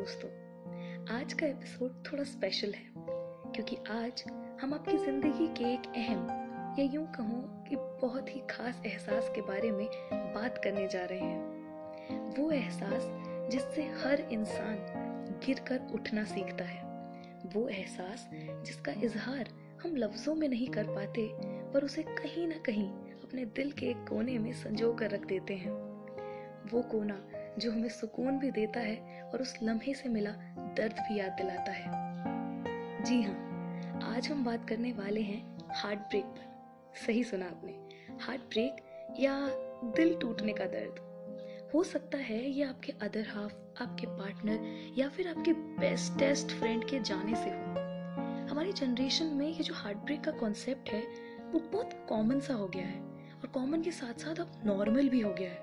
दोस्तों, आज का एपिसोड थोड़ा स्पेशल है, क्योंकि आज हम आपकी ज़िंदगी के एक अहम, या यूँ कहूँ कि बहुत ही खास एहसास के बारे में बात करने जा रहे हैं। वो एहसास जिससे हर इंसान गिर कर उठना सीखता है। वो एहसास जिसका इजहार हम लफ्ज़ों में नहीं कर पाते, पर उसे कहीं ना कहीं अपने दिल के एक कोने में संजो कर रख देते हैं। वो कोना जो हमें सुकून भी देता है और उस लम्हे से मिला दर्द भी याद दिलाता है। जी हाँ आज हम बात करने वाले हैं हार्ट ब्रेक पर। सही सुना आपने। हार्ट ब्रेक या दिल टूटने का दर्द। हो सकता है ये आपके अदर हाफ़ आपके पार्टनर या फिर आपके बेस्टेस्ट फ्रेंड के जाने से हो। हमारी जनरेशन में ये जो हार्ट ब्रेक का कॉन्सेप्ट है, वो बहुत कॉमन सा हो गया है और कॉमन के साथ साथ अब नॉर्मल भी हो गया है।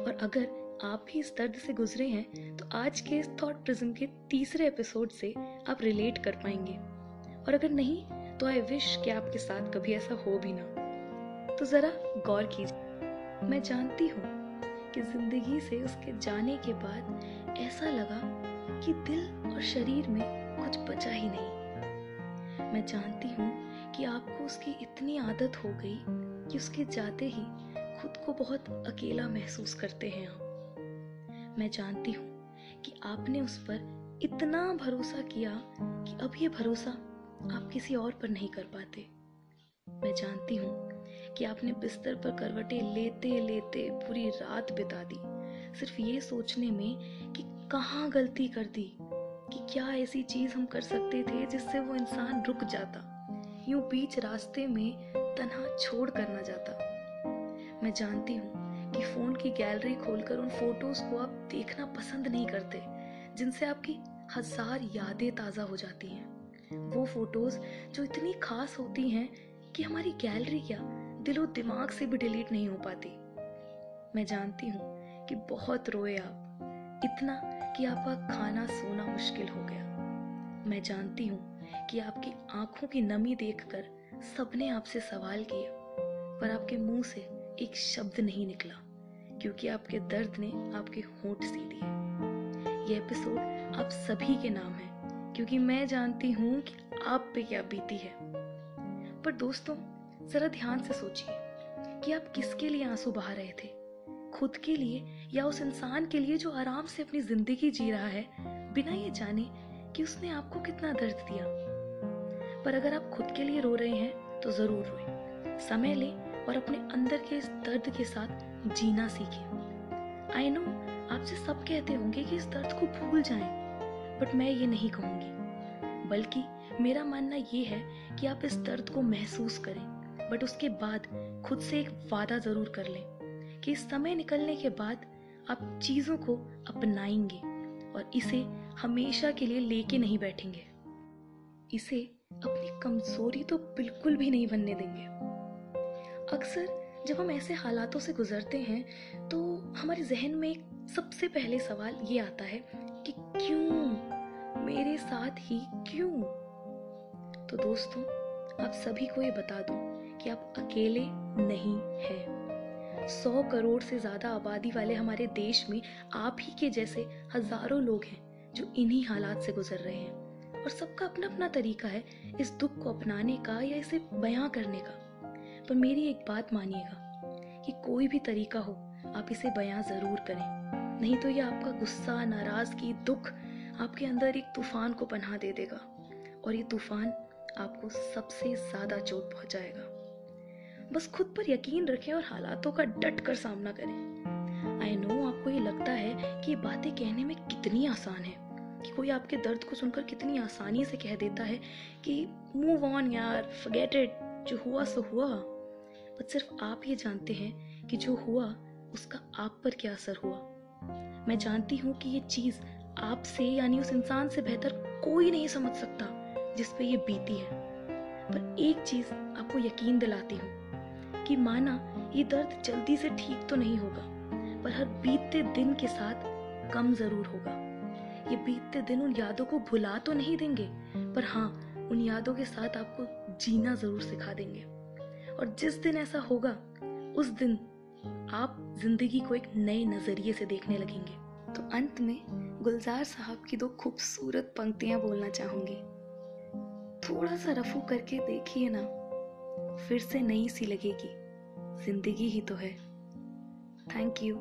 और अगर आप भी इस दर्द से गुजरे हैं तो आज के इस थॉट प्रिज्म के तीसरे एपिसोड से आप रिलेट कर पाएँगे। और अगर नहीं तो आई विश कि आपके साथ कभी ऐसा हो भी ना। तो जरा गौर कीजिए, मैं जानती हूँ कि ज़िंदगी से उसके जाने के बाद ऐसा लगा कि दिल और शरीर में कुछ बचा ही नहीं। मैं जानती हूँ कि आपको उसकी इतनी आदत हो गई कि उसके जाते ही खुद को बहुत अकेला महसूस करते हैं आप। मैं जानती हूँ कि आपने उस पर इतना भरोसा किया कि अब ये भरोसा आप किसी और पर नहीं कर पाते। मैं जानती हूँ कि आपने बिस्तर पर करवटे लेते लेते पूरी रात बिता दी। सिर्फ़ ये सोचने में कि कहाँ गलती कर दी, कि क्या ऐसी चीज़ हम कर सकते थे जिससे वो इंसान रुक जाता। यूँ बीच रास्ते में तनहा छोड़ कर ना जाता। मैं जानती हूँ कि फ़ोन की गैलरी खोलकर उन फ़ोटोज़ को आप देखना पसंद नहीं करते, जिनसे आपकी हज़ार यादें ताज़ा हो जाती हैं। वो फ़ोटोज़ जो इतनी खास होती हैं कि हमारी गैलरी क्या दिलो दिमाग से भी डिलीट नहीं हो पाती। मैं जानती हूँ कि बहुत रोए आप, इतना कि आपका खाना सोना मुश्किल हो गया। मैं जानती हूँ कि आपकी आँखों की नमी देखकर सबने आपसे सवाल किया, पर आपके मुँह से एक शब्द नहीं निकला। क्योंकि आपके दर्द ने आपके होंठ सी दिए ये एपिसोड आप सभी के नाम है, क्योंकि मैं जानती हूँ कि आप पे क्या बीती है। पर दोस्तों, जरा ध्यान से सोचिए कि आप किसके लिए आँसू बहा रहे थे? खुद के लिए या उस इंसान के लिए जो आराम से अपनी ज़िंदगी जी रहा है, बिना ये जाने कि उसने आपको कितना दर्द दिया? पर अगर आप खुद के लिए रो रहे हैं तो ज़रूर रोए। समय लें और अपने अंदर के इस दर्द के साथ जीना सीखें। आई नो आपसे सब कहते होंगे कि इस दर्द को भूल जाएँ, बट मैं ये नहीं कहूँगी। बल्कि मेरा मानना ये है कि आप इस दर्द को महसूस करें बट उसके बाद खुद से एक वादा ज़रूर कर लें कि इस समय निकलने के बाद आप चीज़ों को अपनाएँगे और इसे हमेशा के लिए लेके नहीं बैठेंगे। इसे अपनी कमज़ोरी तो बिल्कुल भी नहीं बनने देंगे। अक्सर जब हम ऐसे हालातों से गुजरते हैं तो हमारे जहन में सबसे पहले सवाल ये आता है कि क्यों? मेरे साथ ही क्यों? तो दोस्तों, आप सभी को ये बता दूँ कि आप अकेले नहीं हैं। सौ करोड़ से ज़्यादा आबादी वाले हमारे देश में आप ही के जैसे हज़ारों लोग हैं जो इन्हीं हालात से गुजर रहे हैं। और सबका अपना अपना तरीका है इस दुख को अपनाने का या इसे बयां करने का। पर मेरी एक बात मानिएगा कि कोई भी तरीका हो, आप इसे बयां ज़रूर करें। नहीं तो ये आपका गुस्सा, नाराज़गी, दुख आपके अंदर एक तूफ़ान को पन्हा दे देगा और ये तूफ़ान आपको सबसे ज़्यादा चोट पहुंचाएगा। बस खुद पर यकीन रखें और हालातों का डट कर सामना करें। आई नो आपको ये लगता है कि ये बातें कहने में कितनी आसान है, कि कोई आपके दर्द को सुनकर कितनी आसानी से कह देता है कि मूव ऑन यार फॉरगेट इट जो हुआ सो हुआ। बट सिर्फ़ आप ये जानते हैं कि जो हुआ, उसका आप पर क्या असर हुआ। मैं जानती हूँ कि ये चीज़ आपसे यानी उस इंसान से बेहतर कोई नहीं समझ सकता, जिस पे ये बीती है। पर एक चीज़ आपको यकीन दिलाती हूँ कि माना ये दर्द जल्दी से ठीक तो नहीं होगा, पर हर बीतते दिन के साथ कम ज़रूर होगा। ये बीतते दिन उन यादों को भुला तो नहीं देंगे, पर हाँ उन यादों के साथ आपको जीना ज़रूर सिखा देंगे। और जिस दिन ऐसा होगा, उस दिन आप ज़िंदगी को एक नए नज़रिए से देखने लगेंगे। तो अंत में गुलजार साहब की दो खूबसूरत पंक्तियाँ बोलना चाहूँगी। थोड़ा सा रफू करके देखिए ना, फिर से नई सी लगेगी। ज़िंदगी ही तो है। Thank you